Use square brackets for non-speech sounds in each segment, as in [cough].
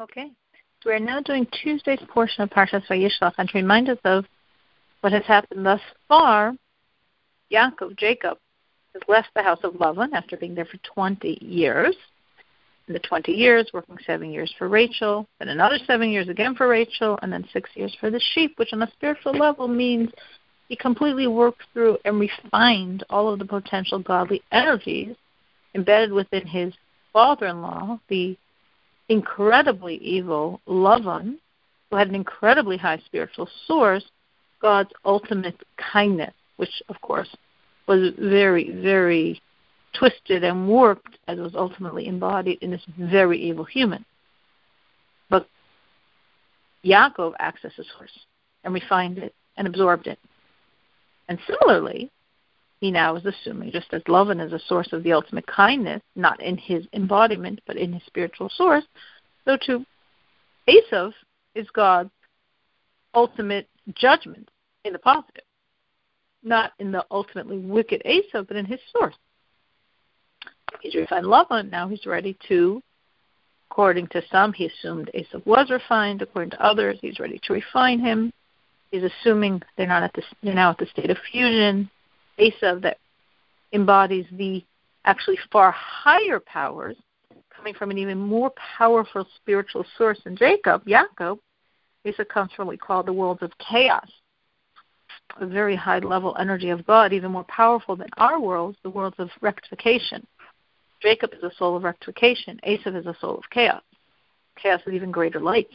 Okay. We're now doing Tuesday's portion of Parshas Vayishlach, and to remind us of what has happened thus far, Yaakov, Jacob, has left the house of Lavan after being there for 20 years. In the 20 years, working seven years for Rachel, then another seven years again for Rachel, and then six years for the sheep, which on a spiritual level means he completely worked through and refined all of the potential godly energies embedded within his father in law, the incredibly evil Lavan, who had an incredibly high spiritual source, God's ultimate kindness, which, of course, was very, very twisted and warped as was ultimately embodied in this very evil human. But Yaakov accessed the source and refined it and absorbed it. And similarly, he now is assuming, just as Lavan is a source of the ultimate kindness, not in his embodiment, but in his spiritual source, so too Esav is God's ultimate judgment in the positive, not in the ultimately wicked Esav, but in his source. He's refined Lavan, now he's ready to, according to some, he assumed Esav was refined, according to others, he's ready to refine him. He's assuming they're not at the, they're now at the state of fusion, Esav that embodies the actually far higher powers coming from an even more powerful spiritual source than Jacob, Yaakov, Esav comes from what we call the worlds of chaos, a very high level energy of God, even more powerful than our worlds, the worlds of rectification. Jacob is a soul of rectification. Esav is a soul of chaos. Chaos is even greater lights.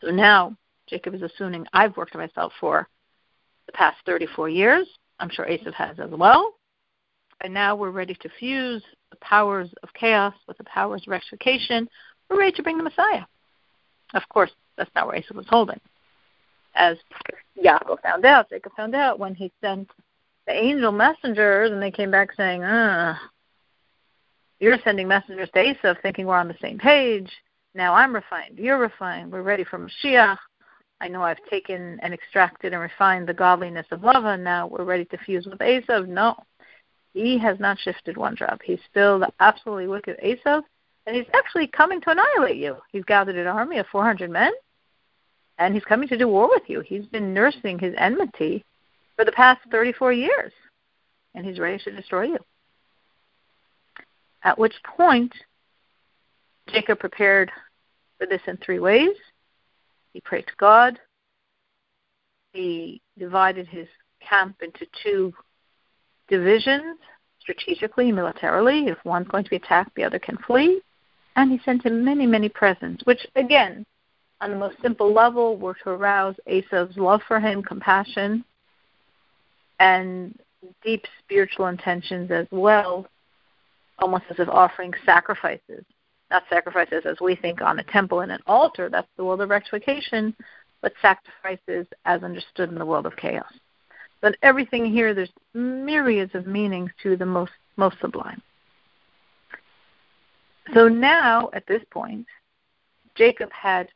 So now Jacob is assuming I've worked myself for past 34 years. I'm sure Esav has as well. And now we're ready to fuse the powers of chaos with the powers of rectification. We're ready to bring the Messiah. Of course, that's not where Esav was holding. As Yaakov found out, Jacob found out when he sent the angel messengers and they came back saying, ah, you're sending messengers to Esav thinking we're on the same page. Now I'm refined. You're refined. We're ready for Mashiach. I know I've taken and extracted and refined the godliness of Lavan. And now we're ready to fuse with Esav. No. He has not shifted one drop. He's still the absolutely wicked Esav, and he's actually coming to annihilate you. He's gathered an army of 400 men, and he's coming to do war with you. He's been nursing his enmity for the past 34 years, and he's ready to destroy you. At which point, Jacob prepared for this in three ways. He prayed to God. He divided his camp into two divisions, strategically, militarily. If one's going to be attacked, the other can flee. And he sent him many, many presents, which, again, on the most simple level, were to arouse Esav's love for him, compassion, and deep spiritual intentions as well, almost as if offering sacrifices not sacrifices as we think on a temple and an altar, that's the world of rectification, but sacrifices as understood in the world of chaos. But everything here, there's myriads of meanings to the most, most sublime. So now, at this point, Jacob had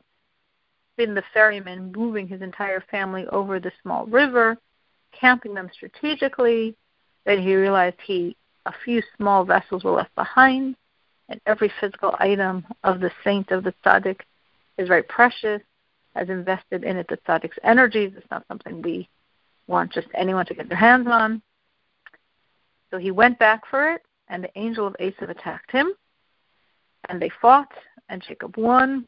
been the ferryman moving his entire family over the small river, camping them strategically. Then he realized he a few small vessels were left behind and every physical item of the saint of the tzaddik is very precious, has invested in it the tzaddik's energies. It's not something we want just anyone to get their hands on. So he went back for it, and the angel of Esav attacked him, and they fought, and Jacob won.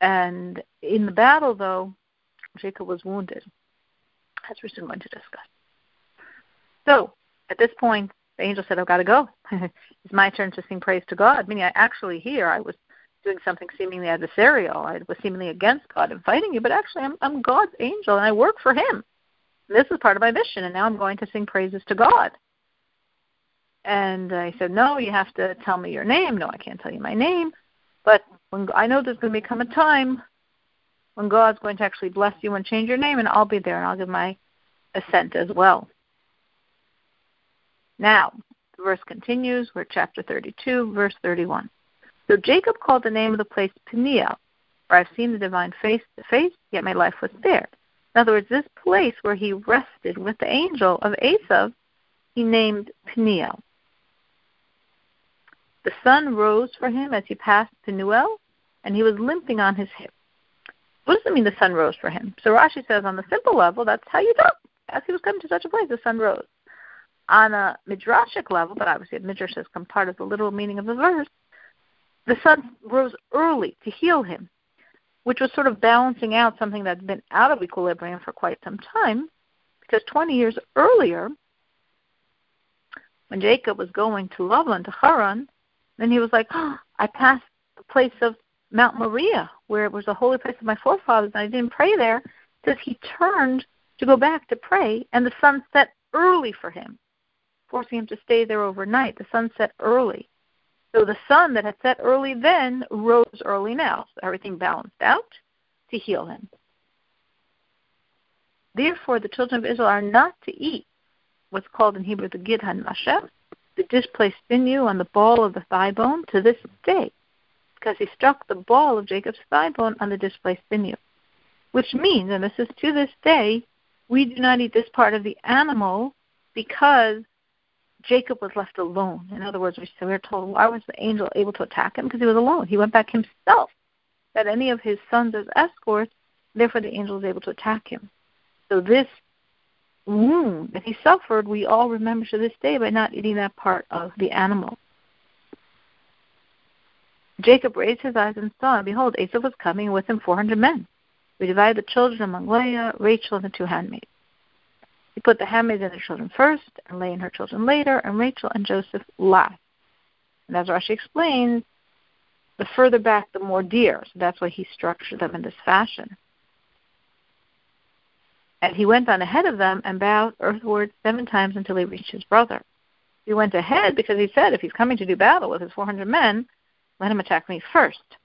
And in the battle, though, Jacob was wounded, as we're soon going to discuss. So, at this point, the angel said, I've got to go. [laughs] it's my turn to sing praise to God. Meaning, I actually here, I was doing something seemingly adversarial. I was seemingly against God and fighting you, but actually, I'm, I'm God's angel and I work for Him. This is part of my mission, and now I'm going to sing praises to God. And I said, No, you have to tell me your name. No, I can't tell you my name. But when I know there's going to become a time when God's going to actually bless you and change your name, and I'll be there and I'll give my assent as well. Now, the verse continues. We're chapter 32, verse 31. So Jacob called the name of the place Peniel, for I've seen the divine face to face, yet my life was spared. In other words, this place where he rested with the angel of Esav, he named Peniel. The sun rose for him as he passed Penuel, and he was limping on his hip. What does it mean the sun rose for him? So Rashi says on the simple level, that's how you talk. As he was coming to such a place, the sun rose. On a midrashic level, but obviously midrash has come part of the literal meaning of the verse, the sun rose early to heal him, which was sort of balancing out something that's been out of equilibrium for quite some time, because 20 years earlier, when Jacob was going to Lavan, to Haran, then he was like, oh, I passed the place of Mount Moriah, where it was the holy place of my forefathers, and I didn't pray there. Because he turned to go back to pray, and the sun set early for him, forcing him to stay there overnight. The sun set early. So the sun that had set early then rose early now. So everything balanced out to heal him. Therefore, the children of Israel are not to eat what's called in Hebrew the gid hanasheh, the displaced sinew on the ball of the thigh bone, to this day because he struck the ball of Jacob's thigh bone on the displaced sinew. Which means, and this is to this day, we do not eat this part of the animal because Jacob was left alone. In other words, we are told, why was the angel able to attack him? Because he was alone. He went back himself, that any of his sons as escorts, therefore the angel was able to attack him. So this wound that he suffered, we all remember to this day by not eating that part of the animal. Jacob raised his eyes and saw, and behold, Esau was coming, with him four hundred men. We divided the children among Leah, Rachel, and the two handmaids. Put the handmaids and their children first, and Leah and her children later, and Rachel and Joseph last. And as Rashi explains, the further back, the more dear. So that's why he structured them in this fashion. And he went on ahead of them and bowed earthward seven times until he reached his brother. He went ahead because he said, if he's coming to do battle with his 400 men, let him attack me first.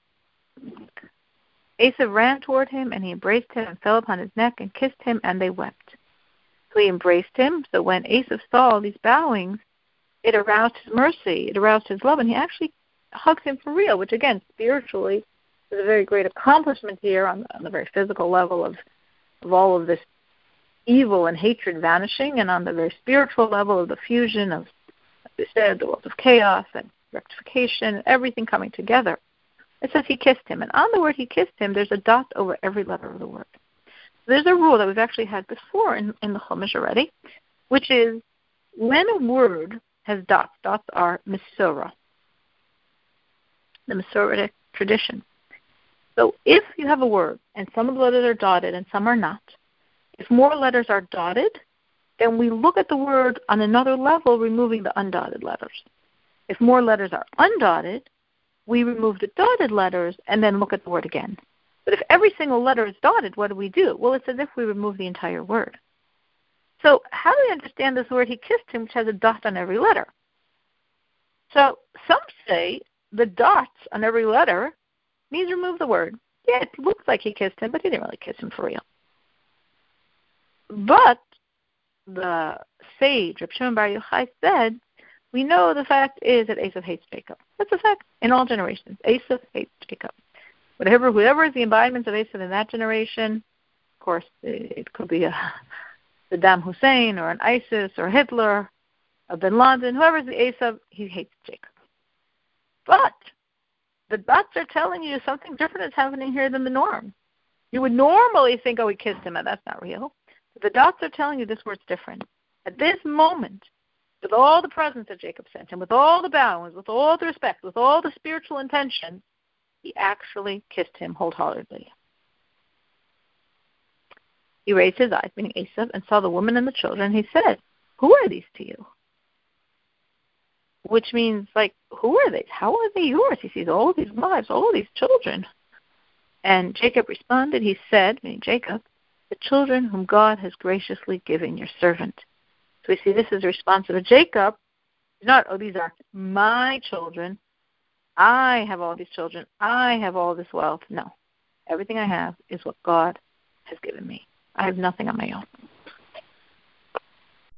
Esav ran toward him, and he embraced him and fell upon his neck and kissed him, and they wept. He embraced him. So when Esav saw these bowings, it aroused his mercy, it aroused his love, and he actually hugs him for real, which again, spiritually, is a very great accomplishment here on, on the very physical level of, of all of this evil and hatred vanishing, and on the very spiritual level of the fusion of, as we said, the world of chaos and rectification, everything coming together. It says he kissed him. And on the word he kissed him, there's a dot over every letter of the word. There's a rule that we've actually had before in, in the Chumash already, which is when a word has dots, dots are Masorah, the Masoretic tradition. So if you have a word and some of the letters are dotted and some are not, if more letters are dotted, then we look at the word on another level, removing the undotted letters. If more letters are undotted, we remove the dotted letters and then look at the word again. But if every single letter is dotted, what do we do? Well, it's as if we remove the entire word. So, how do we understand this word he kissed him, which has a dot on every letter? So, some say the dots on every letter means remove the word. Yeah, it looks like he kissed him, but he didn't really kiss him for real. But the sage, Reb Shimon Bar Yochai, said we know the fact is that Esav hates Jacob. That's a fact in all generations. Esav hates Jacob. Whatever, whoever is the embodiment of Esav in that generation, of course, it could be a Saddam Hussein or an ISIS or Hitler, a Bin Laden, whoever's the Esav, he hates Jacob. But the dots are telling you something different is happening here than the norm. You would normally think, oh, he kissed him, and that's not real. But the dots are telling you this word's different. At this moment, with all the presents that Jacob sent him, with all the bowings, with all the respect, with all the spiritual intention, he actually kissed him wholeheartedly. He raised his eyes, meaning Esav, and saw the woman and the children. He said, Who are these to you? Which means, like, who are they? How are they yours? He sees all these wives, all these children. And Jacob responded, He said, meaning Jacob, the children whom God has graciously given your servant. So we see this is the response of Jacob. Not, oh, these are my children. I have all these children. I have all this wealth. No. Everything I have is what God has given me. I have nothing on my own.